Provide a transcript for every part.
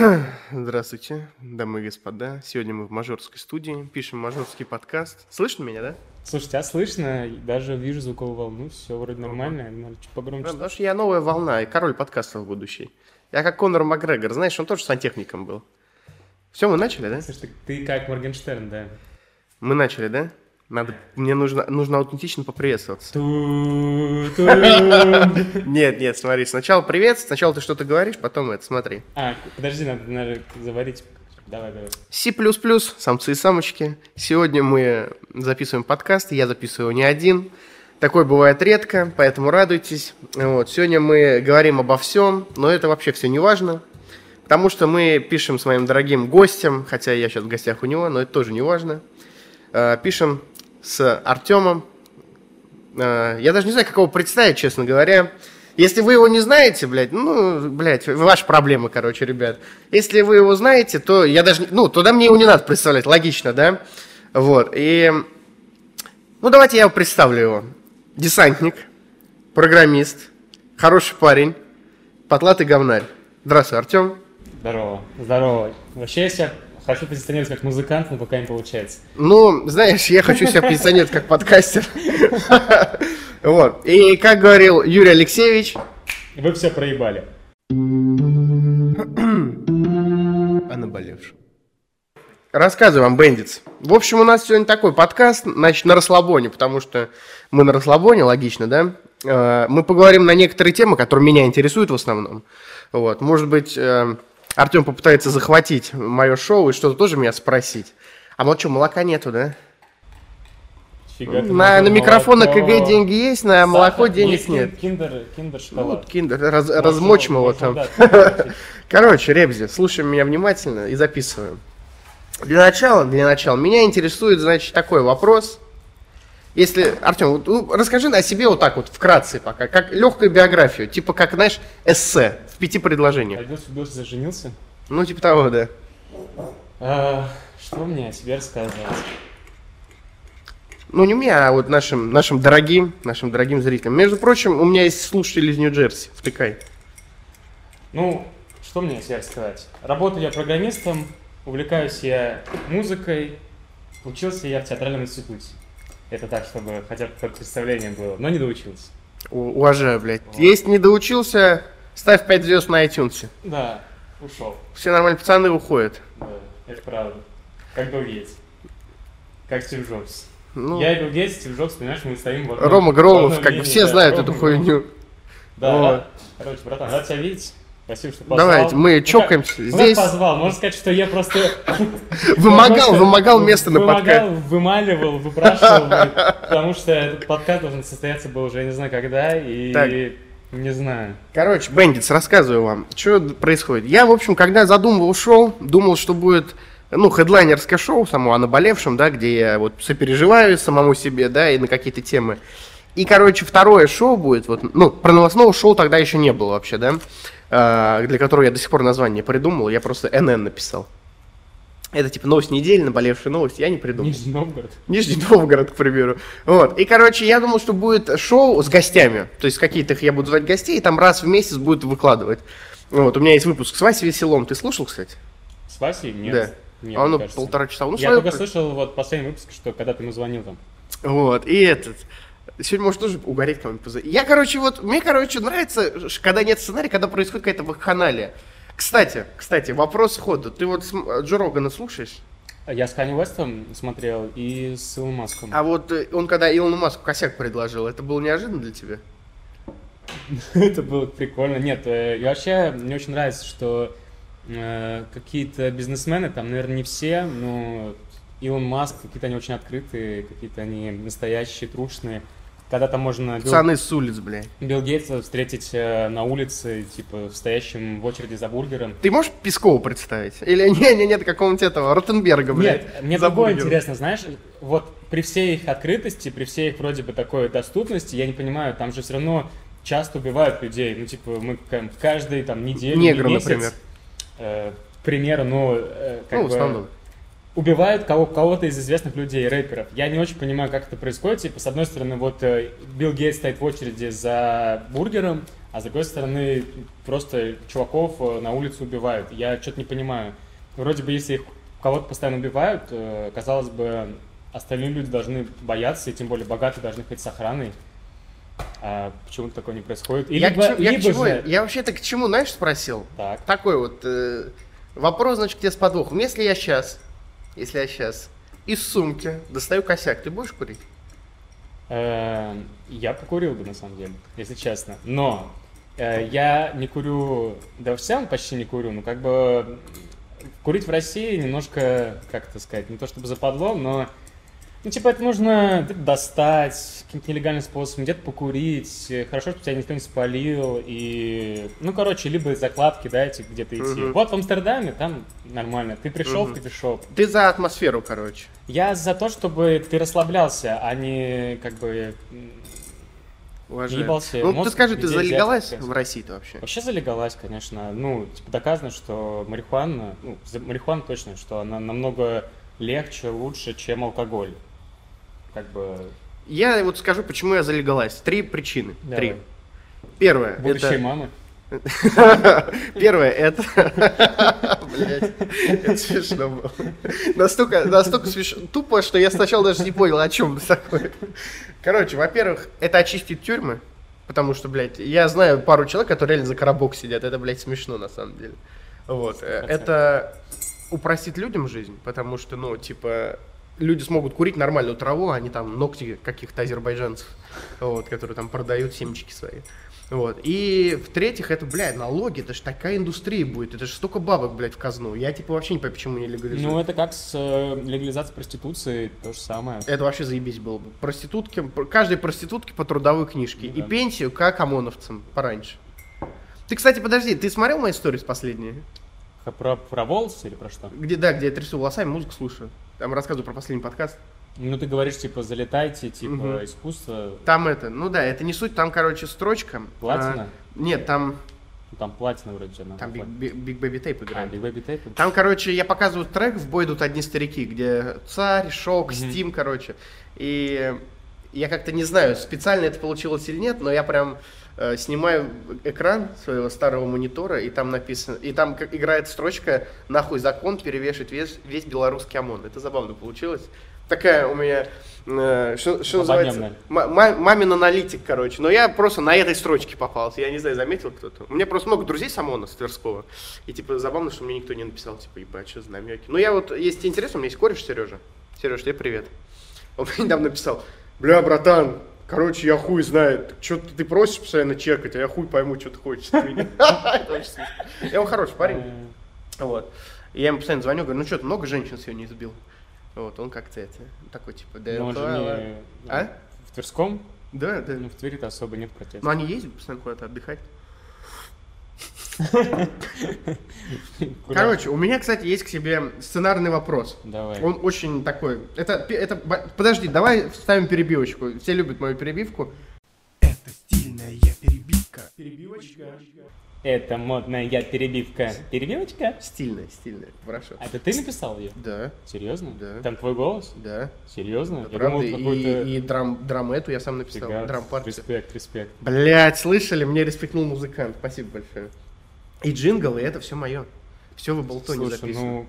Здравствуйте, дамы и господа. Сегодня мы в мажорской студии, пишем мажорский подкаст. Слышно меня, да? Слушай, тебя слышно, даже вижу звуковую волну, все вроде нормально, надо чуть погромче. Да, потому что я новая волна и король подкастов будущий. Я как Конор Макгрегор, знаешь, он тоже сантехником был. Все, мы начали, да? Слушай, ты, ты как Моргенштерн, да. Мы начали, да? Надо, мне нужно, нужно аутентично поприветствоваться. Нет, нет, смотри, сначала привет, сначала ты что-то говоришь, потом это, смотри. А, подожди, надо, надо заварить. Давай, давай. C++, самцы и самочки. Сегодня мы записываем подкаст, я записываю не один. Такое бывает редко, поэтому радуйтесь. Вот. Сегодня мы говорим обо всем, но это вообще все не важно. Потому что мы пишем с моим дорогим гостем, хотя я сейчас в гостях у него, но это тоже не важно. Э, Пишем с Артемом. Э, Я даже не знаю, как его представить, честно говоря. Если вы его не знаете, блядь, ну, блядь, ваши проблемы, короче, ребят. Если вы его знаете, то я даже, ну, тогда мне его не надо представлять, логично, да? Вот, и, ну, давайте я его представлю его. Десантник, программист, хороший парень, потлатый говнарь. Здравствуй, Артем. Здорово, здорово. Вообще себя хочу позиционировать как музыкант, но пока не получается. Ну, знаешь, я хочу себя позиционировать как подкастер. Вот. И как говорил Юрий Алексеевич, Вы все проебали. о наболевшем. Рассказываю вам, бендиц. В общем, у нас сегодня такой подкаст, значит, на расслабоне, потому что мы на расслабоне, логично, да? Э, Мы поговорим на некоторые темы, которые меня интересуют в основном. Вот. Может быть, э, Артем попытается захватить мое шоу и что-то тоже меня спросить. А вот что, молока нету, да? Фига На, на микрофон на молоко. КГ деньги есть, на молоко Сахар. денег Есть нет. Киндер, киндер Ну, шоколад. вот киндер, раз- размочим его там. Короче, Ребзи, слушай меня внимательно и записываем. Для начала, для начала, меня интересует, значит, такой вопрос. Если, Артем, вот, ну, расскажи о себе вот так вот, вкратце пока, как легкую биографию, типа как, знаешь, эссе в пяти предложениях. Родился, влюбился, заженился. Ну, типа того, да. А, что мне о себе рассказать? Ну, не мне, а вот нашим, нашим дорогим, нашим дорогим зрителям. Между прочим, у меня есть слушатели из Нью-Джерси, втыкай. Ну, что мне о себе рассказать? Работаю я программистом, увлекаюсь я музыкой, учился я в театральном институте. Это так, чтобы хотя бы представление было, но не доучился. У- уважаю, блядь. Если не доучился, ставь 5 звезд на iTunes. Да, ушел. Все нормальные пацаны уходят. Да, это правда. Как Билл Гейтс. Как Стив Джобс. Ну, Я и Билл Гейтс, Стив Джобс, понимаешь, мы стоим в одном- Рома Громов, как бы все да, знают Рома эту хуйню. Да, Вот. короче, братан, рад тебя видеть. Спасибо, что позвал. Давайте, мы Ну, чокаемся. ну, Здесь как позвал? Можно сказать, что я просто... вымогал, вымогал место на подкасте. вымаливал, выпрашивал, потому что этот подкаст должен состояться был уже не знаю когда, и не знаю. Короче, Бендитс, рассказываю вам, что происходит. Я, в общем, когда задумывал шоу, думал, что будет, ну, хедлайнерское шоу само о наболевшем, да, где я вот сопереживаю самому себе, да, и на какие-то темы. И, короче, второе шоу будет, вот, ну, про новостного шоу тогда еще не было вообще, да, для которого я до сих пор название не придумал, я просто НН написал. Это типа новость недели, наболевшие новости, я не придумал. Нижний Новгород. Нижний Новгород, к примеру. Вот. И, короче, я думал, что будет шоу с гостями. То есть какие-то их я буду звать гостей, и там раз в месяц будут выкладывать. Вот, у меня есть выпуск с Васей Веселом. Ты слушал, кстати? С Васей? Нет. Да. Нет, а он кажется. полтора часа. Ну, Я свой только слышал вот последний выпуск, что когда ты ему звонил там. Вот, и этот. Сегодня, может, тоже угореть кому-нибудь поза- Я, короче, вот, мне, короче, нравится, когда нет сценария, когда происходит какая-то вакханалия. Кстати, кстати, вопрос ходу. Ты вот см- Джо Рогана слушаешь? Я с Канни Уэстом смотрел и с Илон Маском. А вот э, он, когда Илону Маску косяк предложил, это было неожиданно для тебя? Это было прикольно. Нет, э, и вообще мне очень нравится, что э, какие-то бизнесмены, там, наверное, не все, но Илон Маск, какие-то они очень открытые, какие-то они настоящие, трушные. Когда там можно Билл, Пацаны с улиц, блядь. Билл Гейтса встретить э, на улице, типа, стоящим в очереди за бургером. Ты можешь Пескова представить? Или не, не, нет, какого-нибудь этого, Ротенберга, блядь. Нет, мне другое бургером. интересно, знаешь, вот при всей их открытости, при всей их вроде бы такой доступности, я не понимаю, там же все равно часто убивают людей. Ну, типа, мы ка- каждый там неделю, Негры, не месяц, например. э, к примеру, ну, э, как Ну, бы, основном. Убивают кого- кого-то из известных людей, рэперов. Я не очень понимаю, как это происходит. Типа, с одной стороны, вот э, Билл Гейтс стоит в очереди за бургером, а с другой стороны, просто чуваков э, на улице убивают. Я что-то не понимаю. Вроде бы, если их кого-то постоянно убивают, э, казалось бы, остальные люди должны бояться, и тем более богатые должны ходить с охраной. А почему-то такое не происходит? И я, либо, к чему- я к чему- же... я вообще-то к чему, знаешь, спросил? Так. Такой вот э, вопрос, значит, тебе с подвохом. Если я сейчас, если я сейчас из сумки достаю косяк, ты будешь курить? Э, Я покурил бы, на самом деле, если честно. Но э, я не курю, да в целом почти не курю, но как бы курить в России немножко, как это сказать, не то чтобы западло, но ну, типа, это нужно где-то достать, каким-то нелегальным способом, где-то покурить. Хорошо, что тебя никто не спалил. И, ну, короче, либо закладки, да, эти где-то идти. Мгм. Вот в Амстердаме там нормально. Ты пришел Мгм. в кофешоп. Ты за атмосферу, короче. Я за то, чтобы ты расслаблялся, а не как бы Уважаю. Ебался Ну, ты скажи, ты залегалась в России-то вообще? Вообще залегалась, конечно. Ну, типа доказано, что марихуана, ну, марихуана точно, что она намного легче, лучше, чем алкоголь. Как бы Я вот скажу, почему я залегалась. Три причины. Давай. Три. Первое. будущие это... мамы. Первое, это... Блять, это смешно было. Настолько, настолько смешно, тупо, что я сначала даже не понял, о чем такое. Короче, во-первых, это очистить тюрьмы, потому что, блядь, я знаю пару человек, которые реально за коробок сидят, это, блядь, смешно на самом деле. Вот, э, это упростит людям жизнь, потому что, ну, типа, люди смогут курить нормальную траву, а не там ногти каких-то азербайджанцев, вот, которые там продают семечки свои. Вот. И в-третьих, это, блядь, налоги, это же такая индустрия будет, это же столько бабок, блядь, в казну. Я, типа, вообще не понимаю, почему не легализуют. Ну, это как с э, легализацией проституции, то же самое. Это вообще заебись было бы. Проститутки, пр- каждой проститутке по трудовой книжке. Ну и да. пенсию, как ОМОНовцам пораньше. Ты, кстати, подожди, ты смотрел мои истории последние? Про, про волосы или про что? Где, да, где я трясу волосами, музыку слушаю. Там рассказываю про последний подкаст. Ну, ты говоришь, типа, залетайте, типа, Мгм. искусство, Там это, ну да, это не суть, там, короче, строчка. платина. А, нет, там, Там платина вроде же. там. Big- Big Baby Tape А, играет. Big Baby Tape? Там, короче, я показываю трек, в бой идут одни старики, где царь, шок, стим, короче. И я как-то не знаю, специально это получилось или нет, но я прям снимаю экран своего старого монитора, и там написано, и там играет строчка «Нахуй закон перевешивает весь, весь белорусский ОМОН». Это забавно получилось. Такая у меня, э, что, что называется, мамин аналитик, короче. Но я просто на этой строчке попался. Я не знаю, заметил кто-то. У меня просто много друзей с ОМОНа, с Тверского. И типа забавно, что мне никто не написал, типа, ебать, что за намеки. Ну я вот, если интересно, у меня есть кореш Сережа. Сереж, тебе привет. Он мне недавно написал, бля, братан, короче, я хуй знает, что ты просишь постоянно чекать, а я хуй пойму, что ты хочешь. от меня». Я он хороший парень. Вот. Я ему постоянно звоню, говорю, ну что, ты много женщин сегодня избил? Вот, он как-то это, такой, типа, да, Ну, он же ладно, ладно». не... А? В Тверском? Да, да. Ну, в Твери-то особо нет протестов. Ну, они ездят постоянно куда-то отдыхать. Короче, у меня, кстати, есть к тебе сценарный вопрос. Давай. Он очень такой. Это, это, подожди, давай вставим перебивочку. Все любят мою перебивку. Это стильная перебивка. Перебивочка. Это модная перебивка. Перебивочка? Стильная, стильная. Хорошо. А это ты написал ее? Да, Серьезно? Да. Там твой голос? да. Серьезно? Я правда. думал. И, и драм, драм эту я сам написал. Фига, Драм партию. Респект, респект. Блять, слышали? Мне респектнул музыкант. Спасибо большое. И джингл, и это все мое. Все в болтоне Слушай, записано. ну...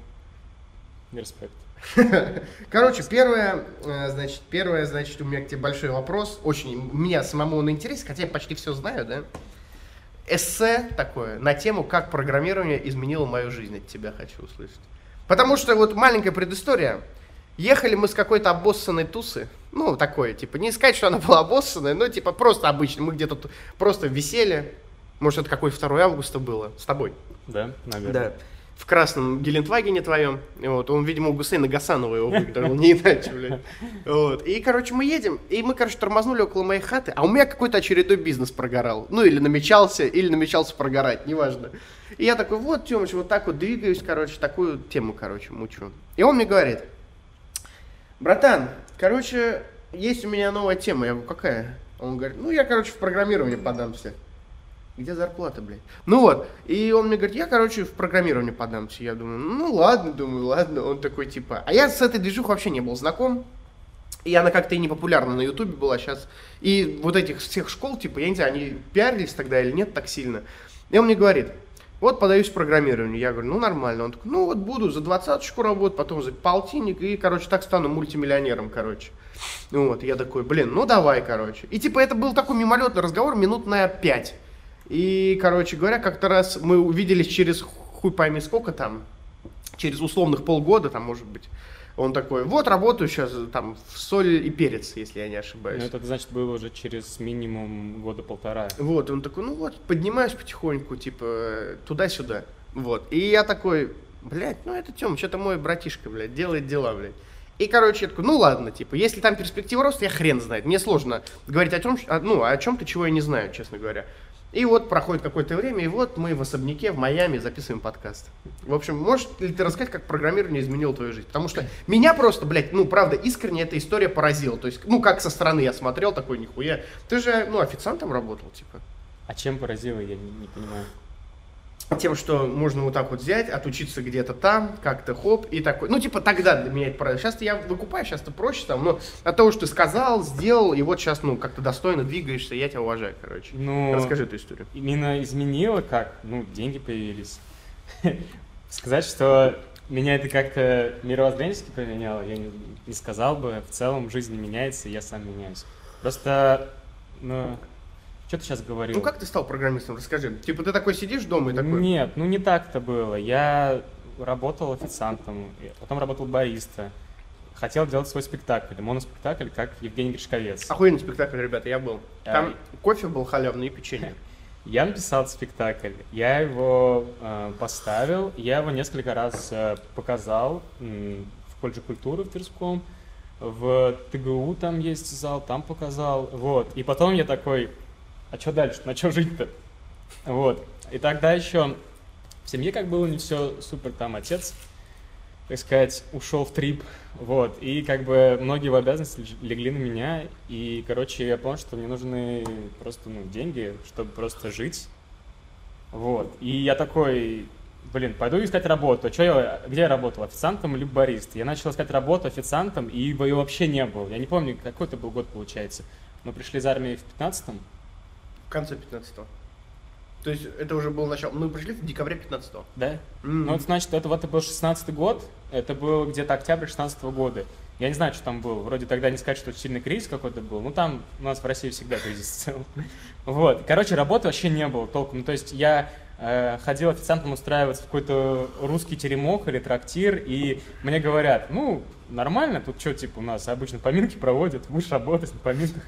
Респект. Короче, первое, э, значит, первое, значит, у меня к тебе большой вопрос. Очень меня самому он интересен, хотя я почти все знаю, да? Эссе такое на тему, как программирование изменило мою жизнь. От тебя хочу услышать. Потому что вот маленькая предыстория. Ехали мы с какой-то обоссанной тусы. Ну, такое, типа, не сказать, что она была обоссанная, но, типа, просто обычно. Мы где-то тут просто висели. Может, это какой 2 августа было? С тобой. Да, наверное. Да. В красном Гелендвагене твоем. Вот. Он, видимо, у Гусейна Гасанова его выиграл, не иначе, блядь. Вот. И, короче, мы едем, и мы, короче, тормознули около моей хаты, а у меня какой-то очередной бизнес прогорал. Ну, или намечался, или намечался прогорать, неважно. И я такой, вот, Тёмыч, вот так вот двигаюсь, короче, такую тему, короче, мучу. И он мне говорит, братан, короче, есть у меня новая тема. Я говорю, какая? Он говорит, ну, я, короче, в программирование подамся. Где зарплата, блядь? Ну вот, и он мне говорит, я, короче, в программирование подамся. Я думаю, ну ладно, думаю, ладно. Он такой, типа, а я с этой движухой вообще не был знаком. И она как-то и не популярна на Ютубе была сейчас. И вот этих всех школ, типа, я не знаю, они пиарились тогда или нет так сильно. И он мне говорит, вот подаюсь в программирование. Я говорю, ну нормально. Он такой, ну вот буду за двадцаточку работать, потом за полтинник, и, короче, так стану мультимиллионером, короче. Ну вот, я такой, блин, ну давай, короче. И типа это был такой мимолетный разговор минут на пять. И, короче говоря, как-то раз мы увиделись через хуй пойми сколько там, через условных полгода, там, может быть. Он такой, вот, работаю сейчас там в соль и перец, если я не ошибаюсь. Ну, это значит было уже через минимум года полтора. Вот, он такой, ну вот, поднимаюсь потихоньку, типа, туда-сюда. Вот. И я такой, блядь, ну это Тём, что-то мой братишка, блядь, делает дела, блядь. И, короче, я такой, ну ладно, типа, если там перспектива роста, я хрен знает. Мне сложно говорить о том, ну, о чем-то, чего я не знаю, честно говоря. И вот проходит какое-то время, и вот мы в особняке в Майами записываем подкаст. В общем, можешь ли ты рассказать, как программирование изменило твою жизнь? Потому что меня просто, блядь, ну, правда, искренне эта история поразила. То есть, ну, как со стороны я смотрел, такой, нихуя. Ты же, ну, официантом работал, типа. А чем поразило, я не, не понимаю тем, что можно вот так вот взять, отучиться где-то там, как-то хоп, и такой. Ну, типа, тогда для меня это правильно. Сейчас я выкупаю, сейчас это проще там, но от того, что ты сказал, сделал, и вот сейчас, ну, как-то достойно двигаешься, я тебя уважаю, короче. Ну, Расскажи эту историю. Именно изменило как? Ну, деньги появились. Сказать, что меня это как-то мировоззренчески поменяло, я не, не сказал бы. В целом жизнь меняется, и я сам меняюсь. Просто, ну, что ты сейчас говорил? Ну как ты стал программистом? Расскажи. Типа ты такой сидишь дома и такой... Нет, ну не так это было. Я работал официантом, потом работал бариста. Хотел делать свой спектакль, моноспектакль, как Евгений Гришковец. Охуенный спектакль, ребята, я был. Там а... кофе был халявный и печенье. Я написал спектакль, я его э, поставил, я его несколько раз э, показал э, в колледже культуры в Тверском, в ТГУ там есть зал, там показал, вот. И потом я такой, а что дальше, на что жить-то? Вот. И тогда еще в семье как было не все супер, там отец, так сказать, ушел в трип, вот, и как бы многие его обязанности легли на меня, и, короче, я понял, что мне нужны просто, ну, деньги, чтобы просто жить, вот, и я такой, блин, пойду искать работу, а что я, где я работал, официантом или барист? Я начал искать работу официантом, и ее вообще не было, я не помню, какой это был год, получается, мы пришли из армии в 15-м, в конце 15-го. То есть это уже было начало. Мы пришли в декабре 15-го. Да. Mm-hmm. Ну, вот, значит, это вот это был 16 год, это был где-то октябрь 16 -го года. Я не знаю, что там было. Вроде тогда не сказать, что сильный кризис какой-то был. Ну, там у нас в России всегда кризис в целом. Вот. Короче, работы вообще не было толком. Ну, то есть я э, ходил официантом устраиваться в какой-то русский теремок или трактир, и мне говорят, ну, нормально, тут что, типа, у нас обычно поминки проводят, будешь работать на поминках.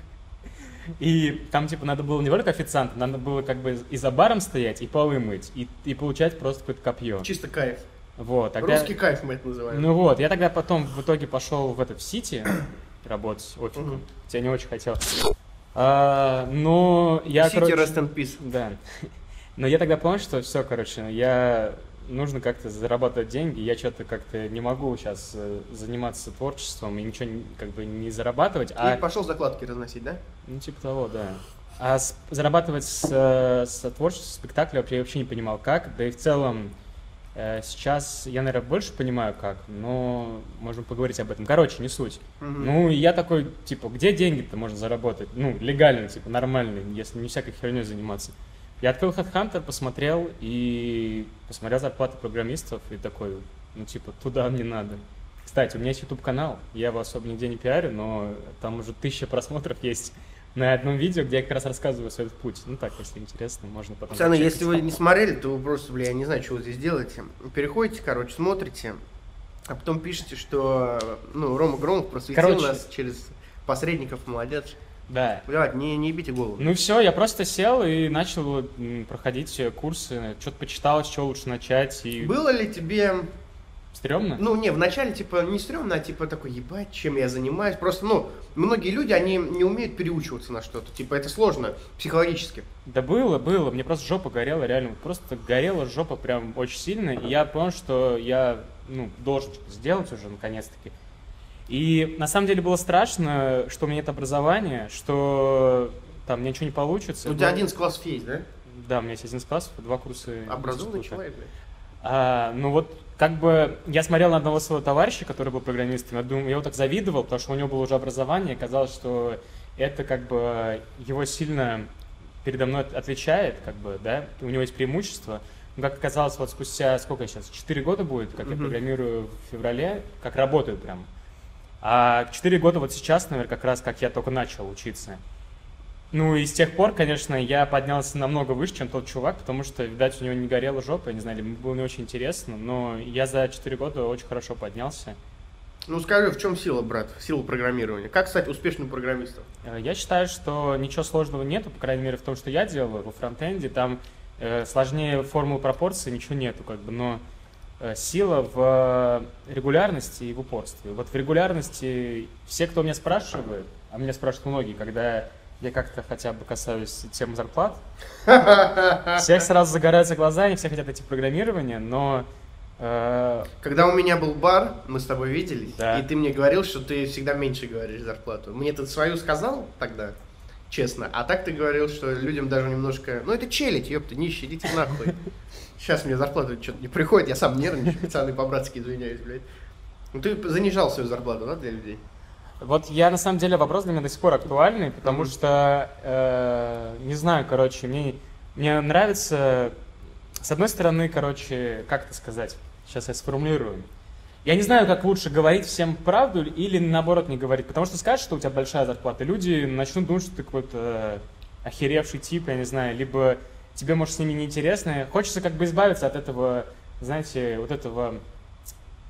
И там, типа, надо было не только официантом, надо было как бы и за баром стоять, и полы мыть, и, и получать просто какое-то копье. Чисто кайф. Вот, тогда... Русский кайф мы это называем. Ну вот, я тогда потом в итоге пошел в этот в Сити работать офиком. Угу. Я не очень хотел. А, но я, City короче... rest in peace. Да. Но я тогда понял, что все, короче, я нужно как-то зарабатывать деньги. Я что-то как-то не могу сейчас э, заниматься творчеством и ничего как бы не зарабатывать. Ты а... пошел закладки разносить, да? Ну, типа того, да. А с, зарабатывать с, э, с творчеством спектакля вообще, я вообще не понимал как. Да и в целом э, сейчас я, наверное, больше понимаю как, но можем поговорить об этом. Короче, не суть. Угу. Ну, я такой, типа, где деньги-то можно заработать? Ну, легально, типа, нормально, если не всякой херней заниматься. Я открыл HeadHunter, посмотрел и посмотрел зарплаты программистов и такой, ну типа, туда мне надо. Кстати, у меня есть YouTube канал, я его особо нигде не пиарю, но там уже тысяча просмотров есть на одном видео, где я как раз рассказываю свой путь. Ну так, если интересно, можно потом... Пацаны, если вы не смотрели, то вы просто, бля, я не знаю, что вы здесь делаете. Переходите, короче, смотрите, а потом пишите, что, ну, Рома Громов просветил короче, нас через посредников, молодец. Да. Блядь, не, не бейте голову. Ну все, я просто сел и начал проходить курсы, что-то почитал, с чего лучше начать. И... Было ли тебе Стремно? Ну, не, вначале, типа, не стрёмно, а типа такой, ебать, чем я занимаюсь. Просто, ну, многие люди, они не умеют переучиваться на что-то. Типа, это сложно психологически. Да было, было. Мне просто жопа горела, реально. Просто горела жопа прям очень сильно. И я понял, что я, ну, должен сделать уже, наконец-таки. И на самом деле было страшно, что у меня нет образования, что там ничего не получится. У тебя один класс есть, да? Да, у меня есть один из классов, два курса. Образованный человек, блядь. А, ну вот, как бы, я смотрел на одного своего товарища, который был программистом, я, думаю, я его так завидовал, потому что у него было уже образование, и казалось, что это как бы его сильно передо мной от- отличает, как бы, да, у него есть преимущество. Но как оказалось, вот спустя, сколько сейчас, 4 года будет, как я Мгм. программирую в феврале, как работаю прям. А 4 года вот сейчас, наверное, как раз как я только начал учиться. Ну и с тех пор, конечно, я поднялся намного выше, чем тот чувак, потому что, видать, у него не горела жопа, я не знаю, ему было не очень интересно, но я за 4 года очень хорошо поднялся. Ну скажи, в чем сила, брат, сила программирования? Как стать успешным программистом? Э, Я считаю, что ничего сложного нету, по крайней мере, в том, что я делаю во фронтенде. Там э, сложнее формулы пропорции ничего нету, как бы, но сила в э, регулярности и в упорстве. Вот в регулярности все, кто меня спрашивает, а меня спрашивают многие, когда я как-то хотя бы касаюсь темы зарплат, всех сразу загораются глаза, и все хотят идти в программирование, но э, Когда у меня был бар, мы с тобой виделись, Да. и ты мне говорил, что ты всегда меньше говоришь зарплату. Мне ты свою сказал тогда, честно, а так ты говорил, что людям даже немножко... Ну это челядь, ёпта, нищие, идите нахуй. Сейчас мне зарплата что-то не приходит, я сам нервничаю, пацаны по-братски извиняюсь, блядь. Ну ты занижал свою зарплату, да, для людей? Вот я на самом деле вопрос для меня до сих пор актуальный, потому Мгм. что э, не знаю, короче, мне мне нравится с одной стороны, короче, как это сказать? Сейчас я сформулирую. Я не знаю, как лучше говорить всем правду или наоборот не говорить, потому что скажешь, что у тебя большая зарплата, люди начнут думать, что ты какой-то охеревший тип, я не знаю, либо тебе, может, с ними неинтересно. Хочется как бы избавиться от этого, знаете, вот этого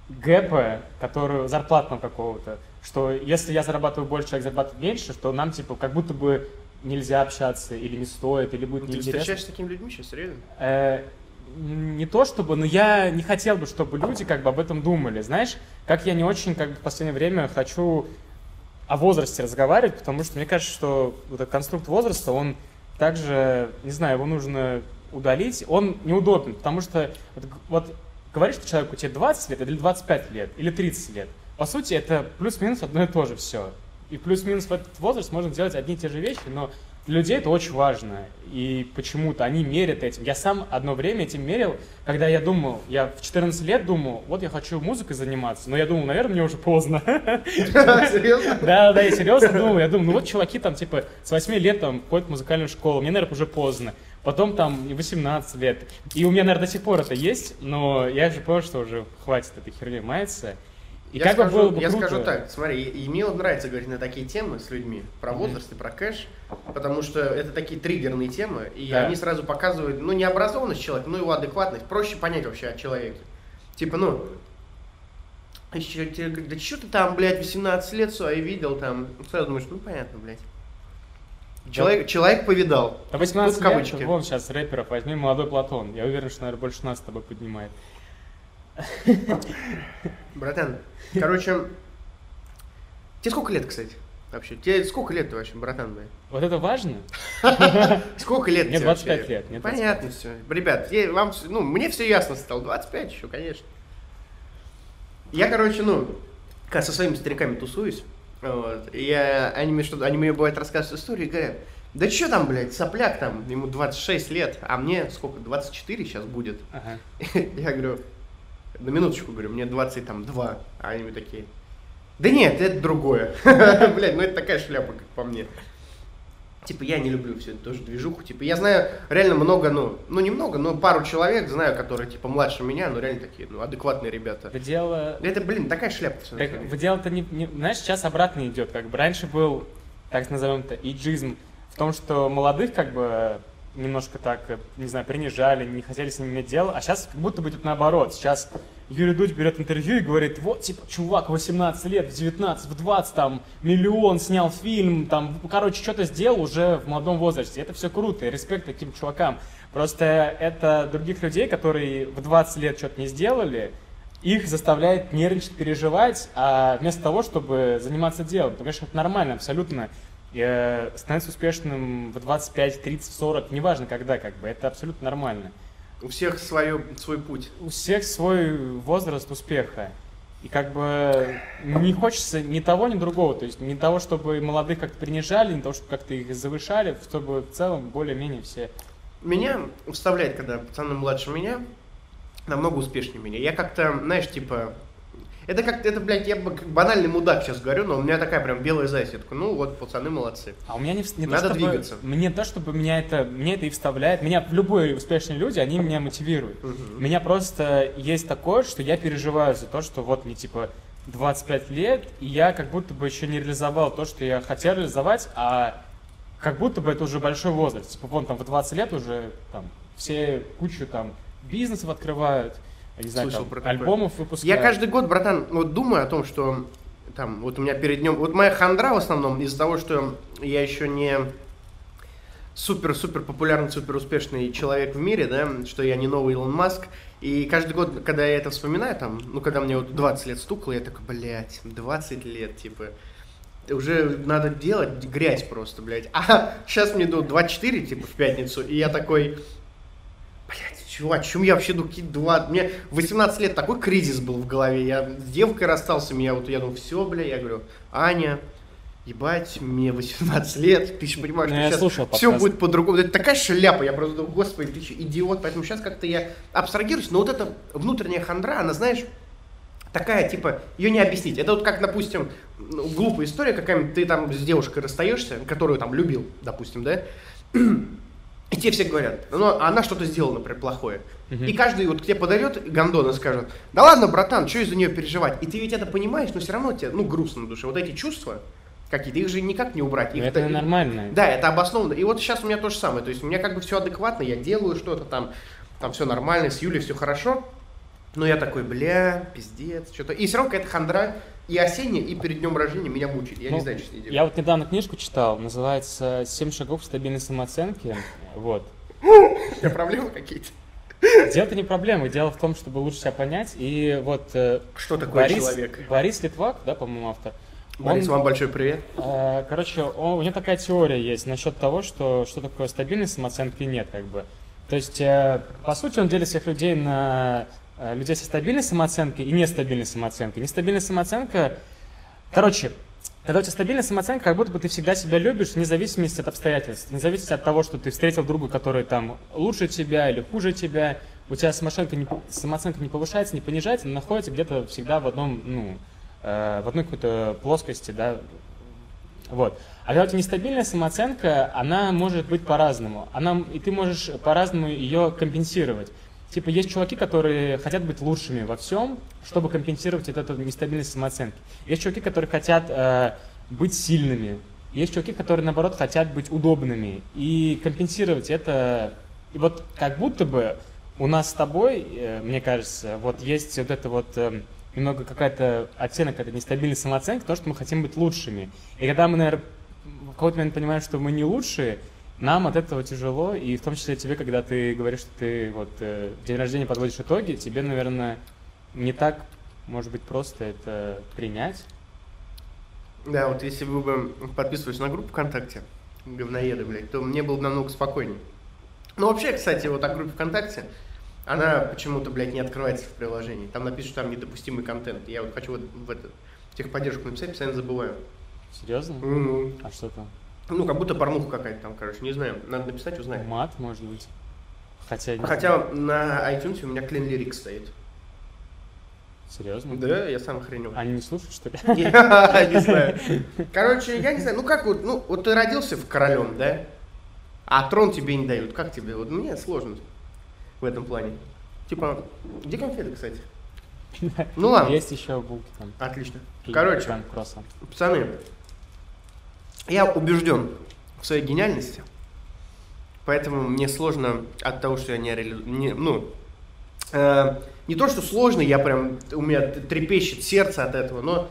гэпа, который зарплатного какого-то, что если я зарабатываю больше, человек зарабатывает меньше, что нам типа как будто бы нельзя общаться или не стоит, или будет Ну, ты неинтересно. встречаешься с такими людьми сейчас, серьезно? Э, не то чтобы, но я не хотел бы, чтобы люди как бы об этом думали. Знаешь, как я не очень как бы в последнее время хочу о возрасте разговаривать, потому что мне кажется, что вот этот конструкт возраста, он также, не знаю, его нужно удалить, он неудобен, потому что вот, вот говоришь ты человеку, тебе 20 лет или 25 лет, или 30 лет, по сути, это плюс-минус одно и то же все. И плюс-минус в этот возраст можно делать одни и те же вещи, но для людей это очень важно. И почему-то они мерят этим. Я сам одно время этим мерил, когда я думал, я в 14 лет думал, вот я хочу музыкой заниматься, но я думал, наверное, мне уже поздно. Серьезно? Да, да, я серьезно думал, я думаю, ну вот чуваки там типа с 8 лет там ходят в музыкальную школу, мне, наверное, уже поздно. Потом там и 18 лет. И у меня, наверное, до сих пор это есть, но я же понял, что уже хватит этой херни маяться. И я как скажу, было бы я круто. скажу так, смотри, и, мне вот нравится говорить на такие темы с людьми, про возраст и про кэш, потому что это такие триггерные темы, и Да. они сразу показывают, ну, не образованность человека, но его адекватность, проще понять вообще о человеке. Типа, ну, тебе говорят, да что ты там, блядь, 18 лет свои видел там, сразу думаешь, ну, понятно, блядь. Человек, человек повидал. А 18 Тут кавычки. лет, вон сейчас рэперов возьми, молодой Платон. Я уверен, что, наверное, больше нас с тобой поднимает. Братан, короче, тебе сколько лет, кстати, вообще? Тебе сколько лет ты вообще, братан, блядь? Вот это важно? Сколько лет Мне тебе 25 вообще? лет, мне 25. Понятно все. Ребят, вам, ну, мне все ясно стало. 25 еще, конечно. Я, короче, ну, со своими стариками тусуюсь. Вот, и я, они, мне что они мне бывает рассказывают истории и говорят, да что там, блядь, сопляк там, ему 26 лет, а мне сколько, 24 сейчас будет. Ага. Я говорю, на минуточку говорю, мне 22. А они такие, да нет, это другое. Блядь, ну это такая шляпа, как по мне. Типа, я не люблю всю эту тоже движуху. Типа, я знаю реально много, ну, ну немного, но пару человек знаю, которые, типа, младше меня, но реально такие, ну, адекватные ребята. Это дело... Это, блин, такая шляпа. Как, самом в дело-то не, не- Знаешь, сейчас обратно идет. Как бы раньше был, так назовем это, иджизм в том, что молодых как бы немножко так, э, не знаю, принижали, не хотели с ними иметь дело, а сейчас как будто бы тут наоборот. Сейчас Юрий Дудь берет интервью и говорит, вот, типа, чувак, 18 лет, в 19, в 20, там, миллион снял фильм, там, короче, что-то сделал уже в молодом возрасте. Это все круто, и респект таким чувакам. Просто это других людей, которые в 20 лет что-то не сделали, их заставляет нервничать, переживать, а вместо того, чтобы заниматься делом. Потому что это нормально, абсолютно. И, становиться успешным в 25, 30, 40, неважно когда, как бы, это абсолютно нормально. У всех свое, свой путь. У всех свой возраст успеха. И как бы не хочется ни того, ни другого. То есть не того, чтобы молодых как-то принижали, не того, чтобы как-то их завышали, чтобы в целом более-менее все меня вставляет, когда пацаны младше меня, намного успешнее меня. Я как-то, знаешь, типа, это как, это, блядь, я банальный мудак сейчас говорю, но у меня такая прям белая. Я такой, ну вот, пацаны молодцы. А у меня не, не Надо то, чтобы, двигаться. Мне то, чтобы меня это, мне это и вставляет. Меня любые успешные люди, они меня мотивируют. Мгм. Меня просто есть такое, что я переживаю за то, что вот мне типа 25 лет, и я как будто бы еще не реализовал то, что я хотел реализовать, а как будто бы это уже большой возраст. Типа вон там в 20 лет уже там все кучу там бизнесов открывают, не знаю, Слышал там, про такое. альбомов выпускают. Я каждый год, братан, вот думаю о том, что там, вот у меня перед днем, вот моя хандра в основном из-за того, что я еще не супер-супер популярный, супер успешный человек в мире, да, что я не новый Илон Маск. И каждый год, когда я это вспоминаю, там, ну, когда мне вот 20 лет стукало, я такой, блядь, 20 лет, типа, уже надо делать грязь просто, блядь. А сейчас мне идут 24, типа, в пятницу, и я такой, блядь, чувак, чем я вообще два... Мне 18 лет такой кризис был в голове, я с девкой расстался, меня вот, я думал, все, бля, я говорю, Аня, ебать, мне 18 лет, ты же понимаешь, Ну, что сейчас слушал все подкаст. будет по-другому. Это такая шляпа, я просто думаю, господи, ты что, идиот, поэтому сейчас как-то я абстрагируюсь, но вот эта внутренняя хандра, она, знаешь, такая, типа, ее не объяснить. Это вот как, допустим, ну, глупая история какая-нибудь, ты там с девушкой расстаешься, которую там любил, допустим, да, и тебе все говорят, ну, она что-то сделала, например, плохое. Мгм. И каждый вот к тебе подойдет гандон и скажет, да ладно, братан, что из-за нее переживать? И ты ведь это понимаешь, но все равно тебе, ну, грустно на душе. Вот эти чувства какие-то, их же никак не убрать. Ну, Их это та- нормально. Да, это обоснованно. И вот сейчас у меня то же самое. То есть у меня как бы все адекватно, я делаю что-то там, там все нормально, с Юлей все хорошо. Но я такой, бля, пиздец, что-то. И все равно какая-то хандра и осенняя, и перед днем рождения меня мучает. Я Ну, не знаю, что с ней делать. Я вот недавно книжку читал, называется «Семь шагов к стабильной самооценке». Вот. У тебя проблемы какие-то? Дело-то не проблема, дело в том, чтобы лучше себя понять. И вот э, Что такое Борис, человек? Борис Литвак, да, по-моему, автор. Борис, он, вам большой привет. э, короче, он- у него такая теория есть насчет того, что что такое стабильная самооценка и нет, как бы. То есть, э, по сути, он делит всех людей на людей со стабильной самооценкой и нестабильной самооценкой. Нестабильная самооценка, короче, когда у тебя стабильная самооценка, как будто бы ты всегда себя любишь, вне зависимости от обстоятельств, вне зависимости от того, что ты встретил друга, который там лучше тебя или хуже тебя, у тебя самооценка не, самооценка не повышается, не понижается, но находится где-то всегда в одном, ну, э, в одной какой-то плоскости, да, вот. А когда у тебя нестабильная самооценка, она может быть по-разному. Она, и ты можешь по-разному ее компенсировать. Типа есть чуваки, которые хотят быть лучшими во всем, чтобы компенсировать вот эту нестабильность самооценки. Есть чуваки, которые хотят э, быть сильными. Есть чуваки, которые, наоборот, хотят быть удобными. И компенсировать это... И вот как будто бы у нас с тобой, э, мне кажется, вот есть вот это вот э, немного какая-то оттенок этой нестабильной самооценки, то, что мы хотим быть лучшими. И когда мы, наверное, в какой-то момент понимаем, что мы не лучшие, нам от этого тяжело, и в том числе тебе, когда ты говоришь, что ты вот э, день рождения подводишь итоги, тебе, наверное, не так, может быть, просто это принять. Да, вот если вы бы подписывались на группу ВКонтакте, говноеды, блядь, то мне было бы намного спокойнее. Ну, вообще, кстати, вот о группе ВКонтакте, она почему-то, блядь, не открывается в приложении. Там напишут, там недопустимый контент. Я вот хочу вот в это, в техподдержку написать, постоянно забываю. Серьезно? Мгм. А что там? Ну, как будто порнуха какая-то там, короче, не знаю. Надо написать, узнать. Мат, может быть? Хотя... Хотя на iTunes у меня Clean Lyrics стоит. Серьезно? Да, я сам охренел. Они не слушают, что ли? Я не знаю. Короче, я не знаю, ну как вот, ну вот ты родился в королем, да? А трон тебе не дают. Как тебе? Вот мне сложно в этом плане. Типа, где конфеты, кстати? Ну ладно, Есть еще булки там. отлично. Короче, пацаны, я убежден в своей гениальности, поэтому мне сложно от того, что я не, реали- не ну, э, не то, что сложно, я прям, у меня трепещет сердце от этого, но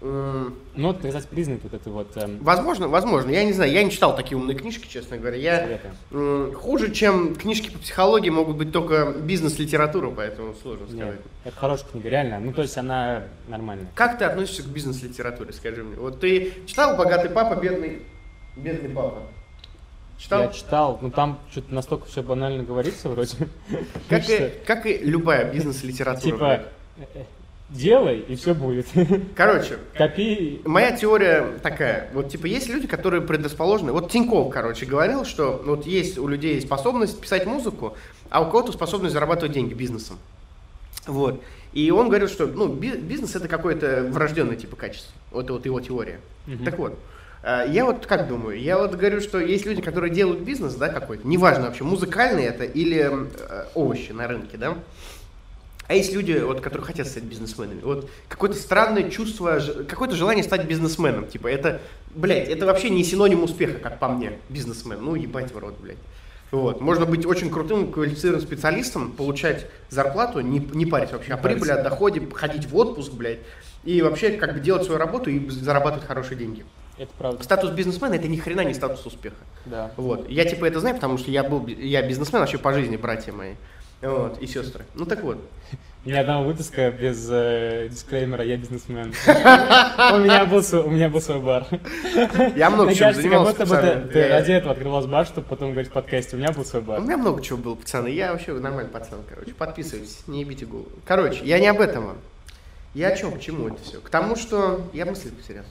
Ну, кстати, признак вот это вот эм, Возможно, возможно. Я не знаю, я не читал такие умные книжки, честно говоря. Я м, хуже, чем книжки по психологии, могут быть только бизнес-литература, поэтому сложно Нет, сказать. это хорошая книга, реально. Ну, то есть она нормальная. Как ты относишься к бизнес-литературе, скажи мне? Вот ты читал «Богатый папа, бедный, бедный папа»? Читал? Я читал, ну там что-то настолько все банально говорится вроде. Как и, как и любая бизнес-литература. Типа, э, э, делай, и все будет. Короче, Копи. Моя теория такая, вот типа есть люди, которые предрасположены, вот Тиньков, короче, говорил, что вот есть у людей способность писать музыку, а у кого-то способность зарабатывать деньги бизнесом. Вот. И он говорил, что ну, би- бизнес это какое-то врожденное типа качество. Вот это вот его теория. Мгм. Так вот, э, я вот как думаю, я вот говорю, что есть люди, которые делают бизнес, да, какой-то, неважно вообще, музыкальный это или э, овощи на рынке, да, а есть люди, вот, которые хотят стать бизнесменами. Вот какое-то странное чувство, какое-то желание стать бизнесменом. Типа, это, блядь, это вообще не синоним успеха, как по мне, бизнесмен. Ну, ебать в рот, блядь. Вот. Можно быть очень крутым, квалифицированным специалистом, получать зарплату, не, не парить вообще о прибыли, о доходе, ходить в отпуск, блядь, и вообще как бы делать свою работу и зарабатывать хорошие деньги. Это правда. Статус бизнесмена это ни хрена не статус успеха. Да. Вот. Я типа это знаю, потому что я был я бизнесмен вообще по жизни, братья мои. Вот, и сестры. Ну так вот. Ни одного выпуска без э, дисклеймера «Я бизнесмен». У меня был свой- у меня был свой бар. Я много как занимался, будто бы пацаны. ты ради этого открывал бар, чтобы потом говорить в подкасте. У меня был свой У бар. меня много чего было, пацаны. Я вообще нормальный пацан, короче. Подписывайтесь, не ебите голову. Короче, я не об этом. Я о чем, к чему это все? К тому, что... Я мысль потерял.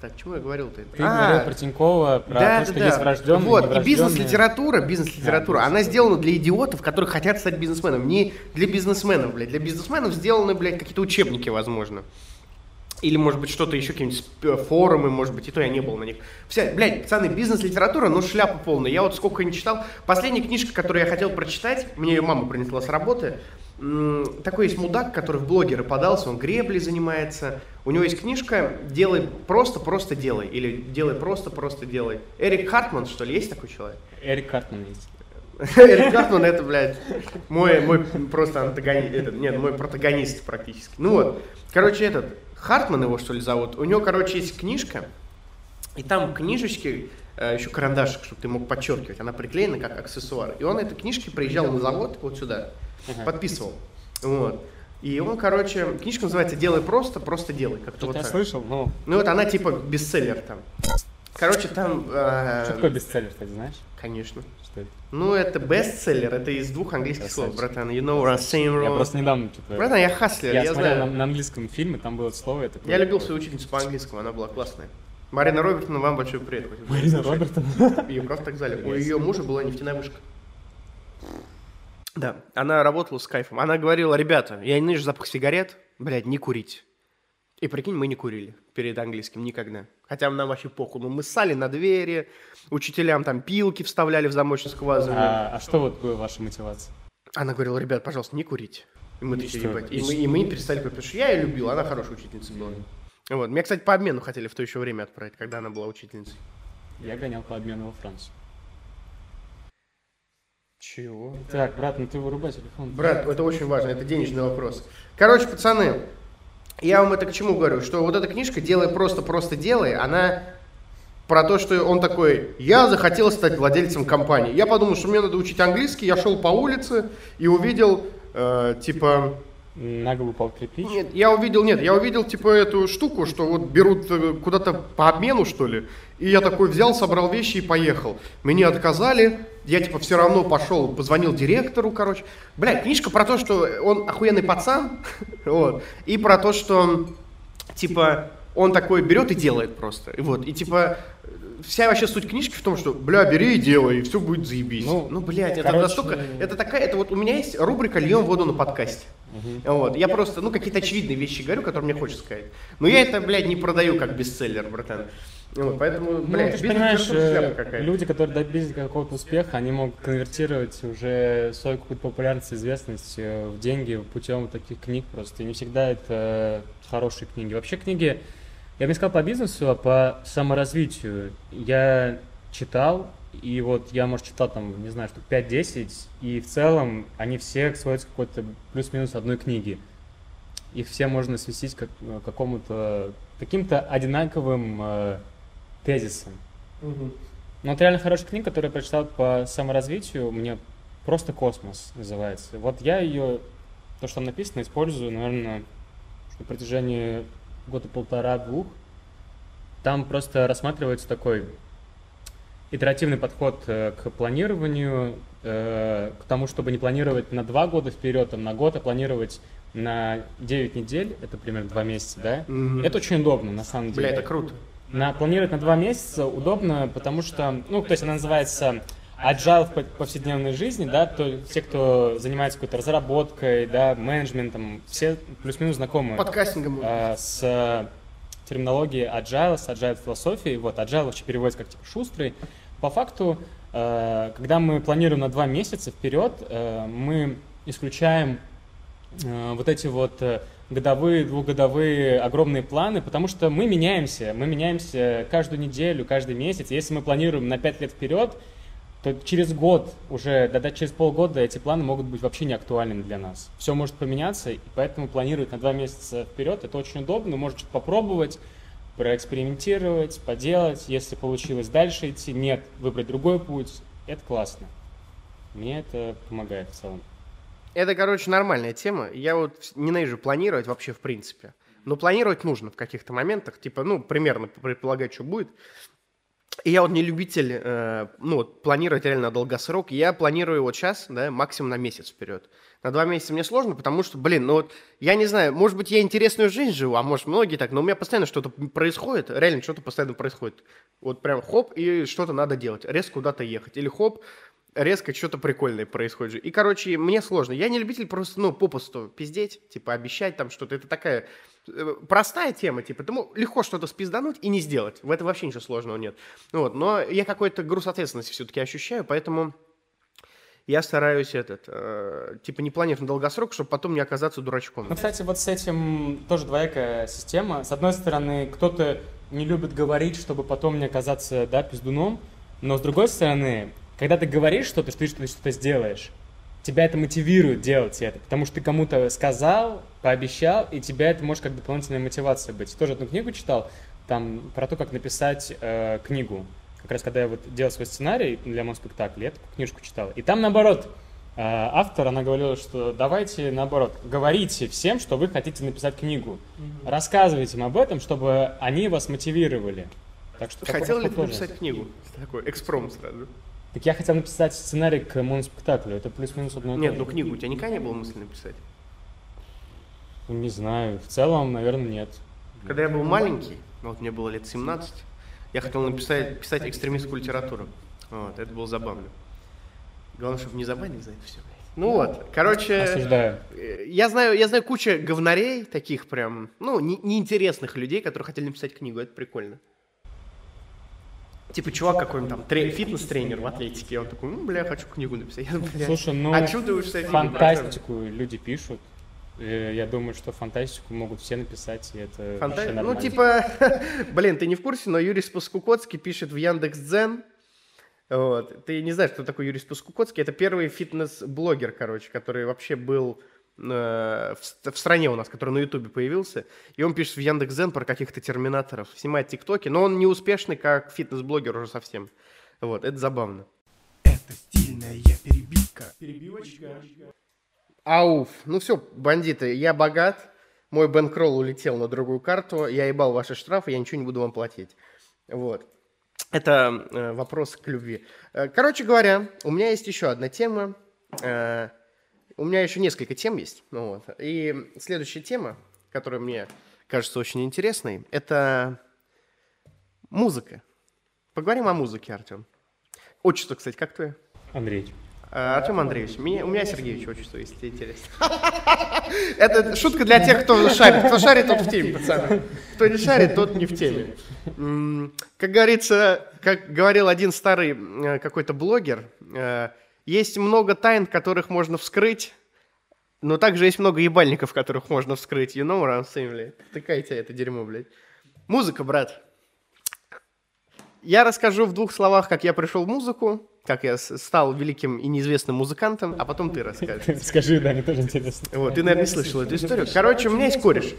Так, чему я говорил-то? Ты говорил про Тинькова, про да, то, что да, есть врожденные, Вот, и бизнес-литература, бизнес-литература, Да, она сделана для идиотов, которые хотят стать бизнесменом. Не для бизнесменов, блядь. Для бизнесменов сделаны, блядь, какие-то учебники, возможно. Или, может быть, что-то еще, какие-нибудь сп- форумы, может быть, и то я не был на них. Вся, блядь, пацаны, бизнес-литература, ну, шляпа полная. Я вот сколько не читал. Последняя книжка, которую я хотел прочитать, мне ее мама принесла с работы. Такой есть мудак, который в блогеры подался, он греблей занимается. У него есть книжка «Делай просто, просто делай». Или «Делай просто, просто делай». Эрик Хартман, что ли, есть такой человек? Эрик Картман есть. Эрик Хартман это, блядь, мой, мой просто антагонист, этот, нет, мой протагонист практически. Ну вот, короче, этот, Хартман его, что ли, зовут, у него, короче, есть книжка, и там книжечки, э, еще карандашик, чтобы ты мог подчеркивать, она приклеена как аксессуар. И он этой книжки приезжал на завод, вот сюда, Подписывал. Вот. И он, короче, книжка называется «Делай просто, просто делай». Как-то вот я так. слышал, но Ну вот она типа бестселлер там. Короче, там... э, что такое бестселлер, кстати, знаешь? Конечно. Что это? Ну, это бестселлер, это из двух английских слов, братан. You know what I'm saying, Я bro. просто недавно что-то... Братан, я хаслер, Я я, смотрел знаю. на, на английском фильме, там было это слово. Я, такой, Я любил свою учительницу по английскому, она была классная. Марина Робертовна, вам большой привет. Марина. Робертон. Ее просто так звали. У ее мужа была нефтяная вышка. Да, она работала с кайфом. Она говорила, ребята, я ненавижу запах сигарет, блядь, не курить. И прикинь, мы не курили перед английским никогда. Хотя нам вообще похуй. Ну, мы ссали на двери, учителям там пилки вставляли в замочную скважину. А, а что вот ваша мотивация? Она говорила, ребят, пожалуйста, не курите. И мы такие, ебать. И мы, и мы не перестали курить, потому что я ее любил, она хорошая учительница была. Вот. Меня, кстати, по обмену хотели в то еще время отправить, когда она была учительницей. Я гонял по обмену во Францию. Чего? Так, брат, ну ты вырубай телефон. Брат, это очень важно, это денежный вопрос. Короче, пацаны, я вам это к чему говорю, что вот эта книжка «Делай просто, просто делай», она про то, что он такой, я захотел стать владельцем компании. Я подумал, что мне надо учить английский, я шел по улице и увидел, э, типа, На голову кирпич. Нет, я увидел, нет, я увидел типа эту штуку, что вот берут э, куда-то по обмену, что ли, и я такой взял, собрал вещи и поехал. Мне отказали, я типа все равно пошел, позвонил директору, короче. Бля, книжка про то, что он охуенный пацан, вот, и про то, что типа он такой берет и делает просто, и вот, и типа вся вообще суть книжки в том, что, бля, бери и делай, и все будет заебись. Ну, Ну, блядь, это короче, настолько, это такая, это вот у меня есть рубрика «Льем воду на подкасте». Вот, я просто, ну, какие-то очевидные вещи говорю, которые мне хочется сказать. Но я это, блядь, не продаю как бестселлер, братан. Вот, поэтому, Ну, блядь, ты же понимаешь, э, люди, которые добились какого-то успеха, они могут конвертировать уже свою какую-то популярность, известность э, в деньги путем таких книг просто. И не всегда это хорошие книги. Вообще книги, я бы не сказал по бизнесу, а по саморазвитию. Я читал, и вот я, может, читал там, не знаю, штук 5-10, и в целом они все сводятся к какой-то плюс-минус одной книги. Их все можно свести к к какому-то, каким-то одинаковым э, тезисам. Мгм. Ну, это реально хорошая книга, которую я прочитал по саморазвитию. Мне просто космос называется. Вот я ее, то, что там написано, использую, наверное, на протяжении года полтора-двух. Там просто рассматривается такой итеративный подход э, к планированию, э, к тому, чтобы не планировать на два года вперед, а на год, а планировать на 9 недель, это примерно 2 месяца, да? Мгм. Это очень удобно, на самом деле. Бля, это круто. На, планировать на 2 месяца удобно, потому что, ну, то есть она называется agile в по- повседневной жизни, да, то те, кто занимается какой-то разработкой, да, менеджментом, все плюс-минус знакомы Подкастингом. э, с э, терминологией agile, с agile философией. Вот, agile вообще переводится как типа шустрый. По факту, э, когда мы планируем на два месяца вперед, э, мы исключаем э, вот эти вот э, годовые, двухгодовые огромные планы, потому что мы меняемся, мы меняемся каждую неделю, каждый месяц. Если мы планируем на пять лет вперед, то через год уже, да, да, через полгода эти планы могут быть вообще не актуальными для нас. Все может поменяться, и поэтому планировать на два месяца вперед это очень удобно, можно попробовать, проэкспериментировать, поделать, если получилось дальше идти, нет, выбрать другой путь, это классно. Мне это помогает в целом. Это, короче, нормальная тема. Я вот ненавижу планировать вообще в принципе. Но планировать нужно в каких-то моментах. Типа, ну, примерно предполагать, что будет. И я вот не любитель, э, ну, вот планировать реально на долгосрок. Я планирую вот сейчас, да, максимум на месяц вперед. На два месяца мне сложно, потому что, блин, ну вот, я не знаю, может быть, я интересную жизнь живу, а может, многие так, но у меня постоянно что-то происходит, реально что-то постоянно происходит. Вот прям хоп, и что-то надо делать, резко куда-то ехать. Или хоп, резко что-то прикольное происходит. И, короче, мне сложно. Я не любитель просто, ну, попусту пиздеть, типа, обещать там что-то. Это такая простая тема, типа, мог легко что-то спиздануть и не сделать. В этом вообще ничего сложного нет. Ну Вот, но я какой-то груз ответственности все-таки ощущаю, поэтому я стараюсь этот, э, типа, не планировать на долгосрок, чтобы потом не оказаться дурачком. Ну, кстати, вот с этим тоже двоякая система. С одной стороны, кто-то не любит говорить, чтобы потом не оказаться, да, пиздуном, но с другой стороны, когда ты говоришь что-то, что ты что-то сделаешь, тебя это мотивирует делать это, потому что ты кому-то сказал, пообещал, и тебя это может как дополнительная мотивация быть. Тоже одну книгу читал, там про то, как написать э, книгу. Как раз когда я вот делал свой сценарий для моноспектакля, я такую книжку читал. И там наоборот, э, автор, она говорила, что давайте наоборот, говорите всем, что вы хотите написать книгу. Рассказывайте им об этом, чтобы они вас мотивировали. Так что Хотел ли ты написать книгу? Такой экспромт сразу. Так я хотел написать сценарий к моноспектаклю. Это плюс-минус одно Нет, ну книгу у тебя никогда не было мысли написать? Ну, Не знаю. В целом, наверное, нет. Когда я был маленький, вот мне было лет 17, я хотел написать писать экстремистскую литературу. Вот, это было забавно. Главное, чтобы не забанили за это все. Ну вот, короче, Осуждаю. э, я знаю, я знаю кучу говнарей, таких прям, ну, не- неинтересных людей, которые хотели написать книгу, это прикольно. Типа чувак какой-нибудь там, тре- фитнес-тренер в атлетике, он такой, ну, бля, хочу книгу написать. Я, бля, Слушай, ну, братан? фантастику люди пишут. Я думаю, что фантастику могут все написать, и это Фанта- Ну, типа, блин, ты не в курсе, но Юрий Спаскукоцкий пишет в Яндекс.Дзен. Вот. Ты не знаешь, кто такой Юрий Спаскукоцкий? Это первый фитнес-блогер, короче, который вообще был в, ст- в стране у нас, который на Ютубе появился. И он пишет в Яндекс.Дзен про каких-то терминаторов, снимает тиктоки, но он не успешный как фитнес-блогер уже совсем. Вот, это забавно. Это стильная перебивка. Перебивочка. Ауф. Ну все, бандиты, я богат. Мой бэнкролл улетел на другую карту. Я ебал ваши штрафы, я ничего не буду вам платить. Вот. Это э, вопрос к любви. Э, короче говоря, у меня есть еще одна тема. Э, у меня еще несколько тем есть. Ну вот. И следующая тема, которая мне кажется очень интересной, это музыка. Поговорим о музыке, Артем. Отчество, кстати, как твое? Андрей. А, Артем Андреевич, меня- у меня Сергеевич отчество, если тебе интересно. Это шутка для тех, кто шарит. Кто шарит, тот в теме, пацаны. Кто не шарит, тот не в теме. Как говорится, как говорил один старый э, какой-то блогер, э, есть много тайн, которых можно вскрыть, но также есть много ебальников, которых можно вскрыть. You know what I'm saying, блядь? Тыкайте это дерьмо, блядь. Музыка, брат. Я расскажу в двух словах, как я пришел в музыку, как я стал великим и неизвестным музыкантом, а потом ты расскажешь. Скажи, да, мне тоже интересно. Вот, ты, наверное, не слышал эту историю. Короче, у меня есть кореш.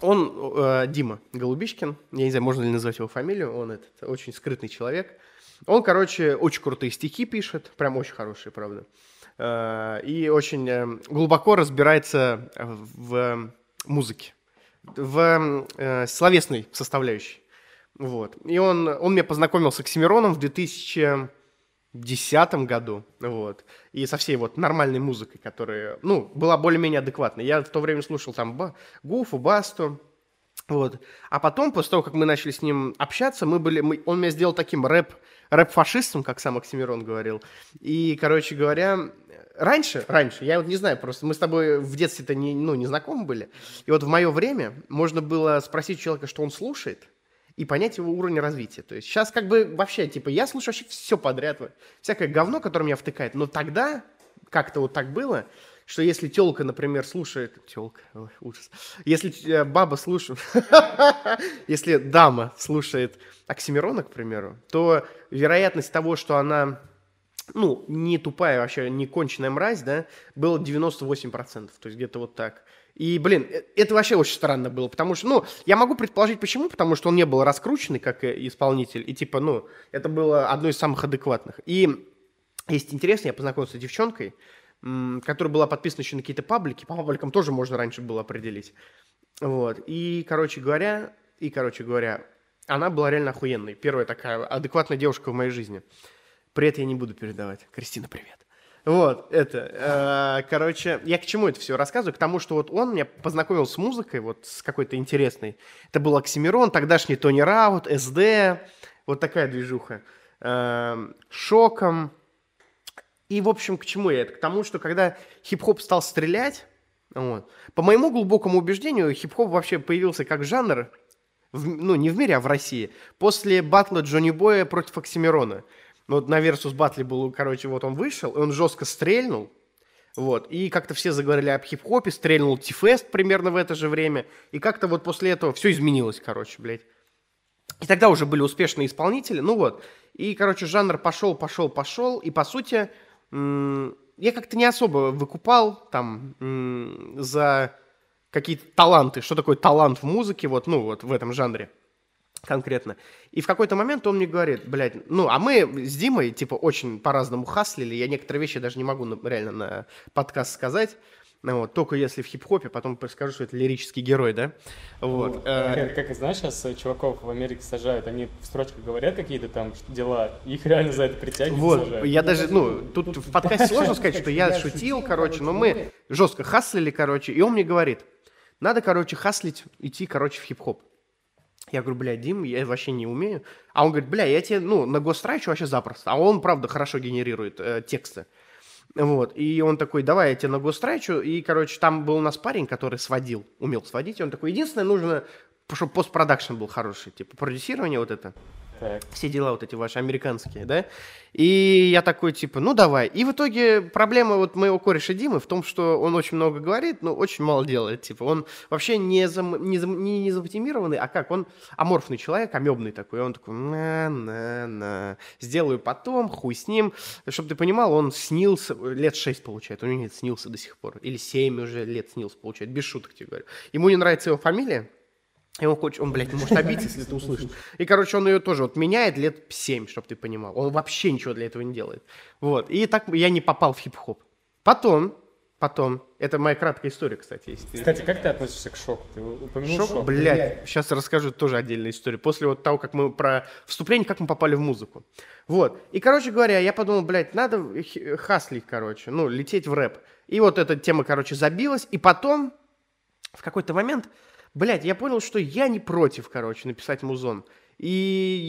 Он э, Дима Голубишкин. Я не знаю, можно ли назвать его фамилию. Он этот очень скрытный человек. Он, короче, очень крутые стихи пишет. Прям очень хорошие, правда. Э, и очень э, глубоко разбирается в музыке. В э, словесной составляющей. Вот. И он, он меня познакомил с Оксимироном в 2000 десятом году, вот, и со всей вот нормальной музыкой, которая, ну, была более-менее адекватной. Я в то время слушал там Ба- Гуфу, Басту, вот. А потом, после того, как мы начали с ним общаться, мы были, мы, он меня сделал таким рэп, рэп-фашистом, как сам Оксимирон говорил. И, короче говоря, раньше, раньше, я вот не знаю, просто мы с тобой в детстве-то не, ну, не знакомы были. И вот в мое время можно было спросить человека, что он слушает, и понять его уровень развития. То есть сейчас как бы вообще, типа, я слушаю вообще все подряд, всякое говно, которое меня втыкает. Но тогда как-то вот так было, что если телка, например, слушает... Телка, ужас. Если э, баба слушает... если дама слушает Оксимирона, к примеру, то вероятность того, что она ну, не тупая вообще, не конченая мразь, да, было 98%, то есть где-то вот так. И, блин, э- это вообще очень странно было, потому что, ну, я могу предположить, почему, потому что он не был раскрученный как э, исполнитель, и, типа, ну, это было одно из самых адекватных. И есть интересно, я познакомился с девчонкой, которая была подписана еще на какие-то паблики, по пабликам тоже можно раньше было определить. Вот, и, короче говоря, и, короче говоря, она была реально охуенной. Первая такая адекватная девушка в моей жизни. Привет я не буду передавать. Кристина, привет. Вот, это, э, короче, я к чему это все рассказываю? К тому, что вот он меня познакомил с музыкой, вот с какой-то интересной. Это был Оксимирон, тогдашний Тони Раут, СД, вот такая движуха. Э, шоком. И, в общем, к чему я это? К тому, что когда хип-хоп стал стрелять, вот, по моему глубокому убеждению, хип-хоп вообще появился как жанр, в- ну, не в мире, а в России, после батла Джонни Боя против Оксимирона. Вот на Versus батле был, короче, вот он вышел, и он жестко стрельнул, вот, и как-то все заговорили об хип-хопе, стрельнул Тифест примерно в это же время, и как-то вот после этого все изменилось, короче, блядь. И тогда уже были успешные исполнители, ну вот. И, короче, жанр пошел, пошел, пошел, и, по сути, я как-то не особо выкупал там за какие-то таланты, что такое талант в музыке, вот, ну, вот в этом жанре конкретно. И в какой-то момент он мне говорит, блядь, ну, а мы с Димой, типа, очень по-разному хаслили, я некоторые вещи даже не могу на- реально на подкаст сказать, ну, вот, только если в хип-хопе, потом скажу, что это лирический герой, да, вот. э, Как, как, знаешь, сейчас чуваков в Америке сажают, они в строчках говорят какие-то там дела, их реально за это притягивают, Вот, сажают. я даже, ну, тут в подкасте сложно сказать, что я шутил, короче, но мы жестко хаслили, короче, и он мне говорит, надо, короче, хаслить, идти, короче, в хип-хоп. Я говорю, бля, Дим, я вообще не умею. А он говорит, бля, я тебе, ну, на гострачу вообще запросто. А он, правда, хорошо генерирует э, тексты. Вот, и он такой, давай я тебе на гострачу. И, короче, там был у нас парень, который сводил, умел сводить. И он такой, единственное, нужно, чтобы постпродакшн был хороший, типа продюсирование вот это Так. все дела вот эти ваши американские, да? И я такой, типа, ну давай. И в итоге проблема вот моего кореша Димы в том, что он очень много говорит, но очень мало делает. Типа, он вообще не, зам, не, зам- не, не замотивированный, а как? Он аморфный человек, амебный такой. Он такой, на-на-на, сделаю потом, хуй с ним. Чтобы ты понимал, он снился, лет 6 получает, у него нет, снился до сих пор. Или 7 уже лет снился, получает, без шуток тебе говорю. Ему не нравится его фамилия, и он хочет, он, блядь, может обидеться, если ты услышишь. И, короче, он ее тоже вот меняет лет 7, чтобы ты понимал. Он вообще ничего для этого не делает. Вот. И так я не попал в хип-хоп. Потом, потом, это моя краткая история, кстати, есть. Кстати, как ты относишься к шоку? Ты упомянул шок? Шок, блядь, сейчас расскажу тоже отдельную историю. После вот того, как мы про вступление, как мы попали в музыку. Вот. И, короче говоря, я подумал, блядь, надо хаслить, короче, ну, лететь в рэп. И вот эта тема, короче, забилась. И потом, в какой-то момент, блядь, я понял, что я не против, короче, написать музон. И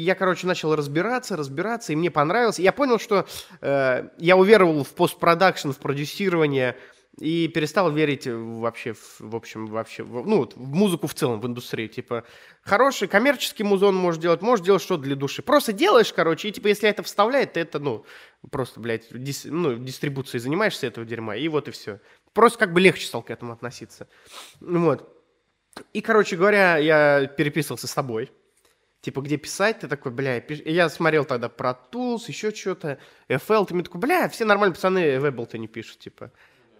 я, короче, начал разбираться, разбираться, и мне понравилось. Я понял, что э, я уверовал в постпродакшн, в продюсирование, и перестал верить вообще, в, в общем, вообще, в- ну, в музыку в целом, в индустрии. Типа, хороший коммерческий музон можешь делать, можешь делать что-то для души. Просто делаешь, короче, и, типа, если это вставляет, то это, ну, просто, блядь, дис- ну, дистрибуцией занимаешься этого дерьма, и вот и все. Просто как бы легче стал к этому относиться. Вот. И, короче говоря, я переписывался с тобой. Типа, где писать? Ты такой, бля, пиш- я смотрел тогда про Tools, еще что-то, FL, ты мне такой, бля, все нормальные пацаны в Ableton не пишут, типа.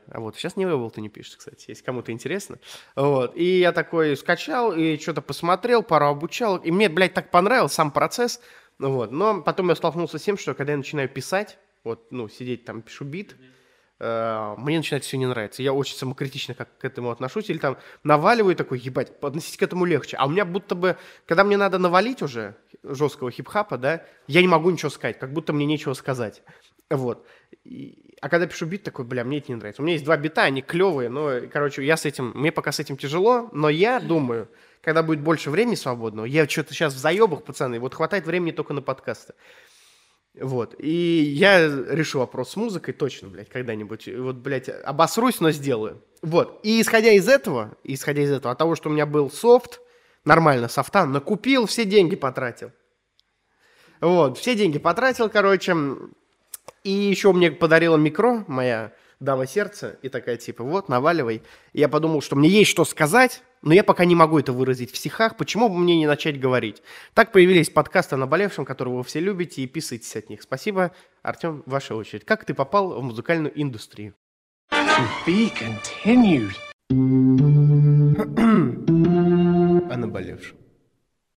А вот сейчас не в Ableton не пишут, кстати, если кому-то интересно. Вот. И я такой скачал и что-то посмотрел, пару обучал. И мне, блядь, так понравился сам процесс. Вот. Но потом я столкнулся с тем, что когда я начинаю писать, вот, ну, сидеть там, пишу бит, э, мне начинает все не нравиться. Я очень самокритично как к этому отношусь. Или там наваливаю такой, ебать, относись к этому легче. А у меня будто бы, когда мне надо навалить уже, жесткого хип-хапа, да, я не могу ничего сказать, как будто мне нечего сказать. Вот. И- а когда пишу бит, такой, бля, мне это не нравится. У меня есть два бита, они клевые, но, короче, я с этим, мне пока с этим тяжело, но я думаю, когда будет больше времени свободного, я что-то сейчас в заебах, пацаны, вот хватает времени только на подкасты. Вот. И я решу вопрос с музыкой точно, блядь, когда-нибудь. Вот, блядь, обосрусь, но сделаю. Вот. И исходя из этого, исходя из этого, от того, что у меня был софт, нормально софта, накупил, все деньги потратил. Вот, все деньги потратил, короче. И еще мне подарила микро моя дама сердца и такая типа, вот, наваливай. И я подумал, что мне есть что сказать, но я пока не могу это выразить в стихах, почему бы мне не начать говорить? Так появились подкасты о наболевшем, которые вы все любите, и писайтесь от них. Спасибо. Артем, ваша очередь. Как ты попал в музыкальную индустрию? Be continued. о наболевшем.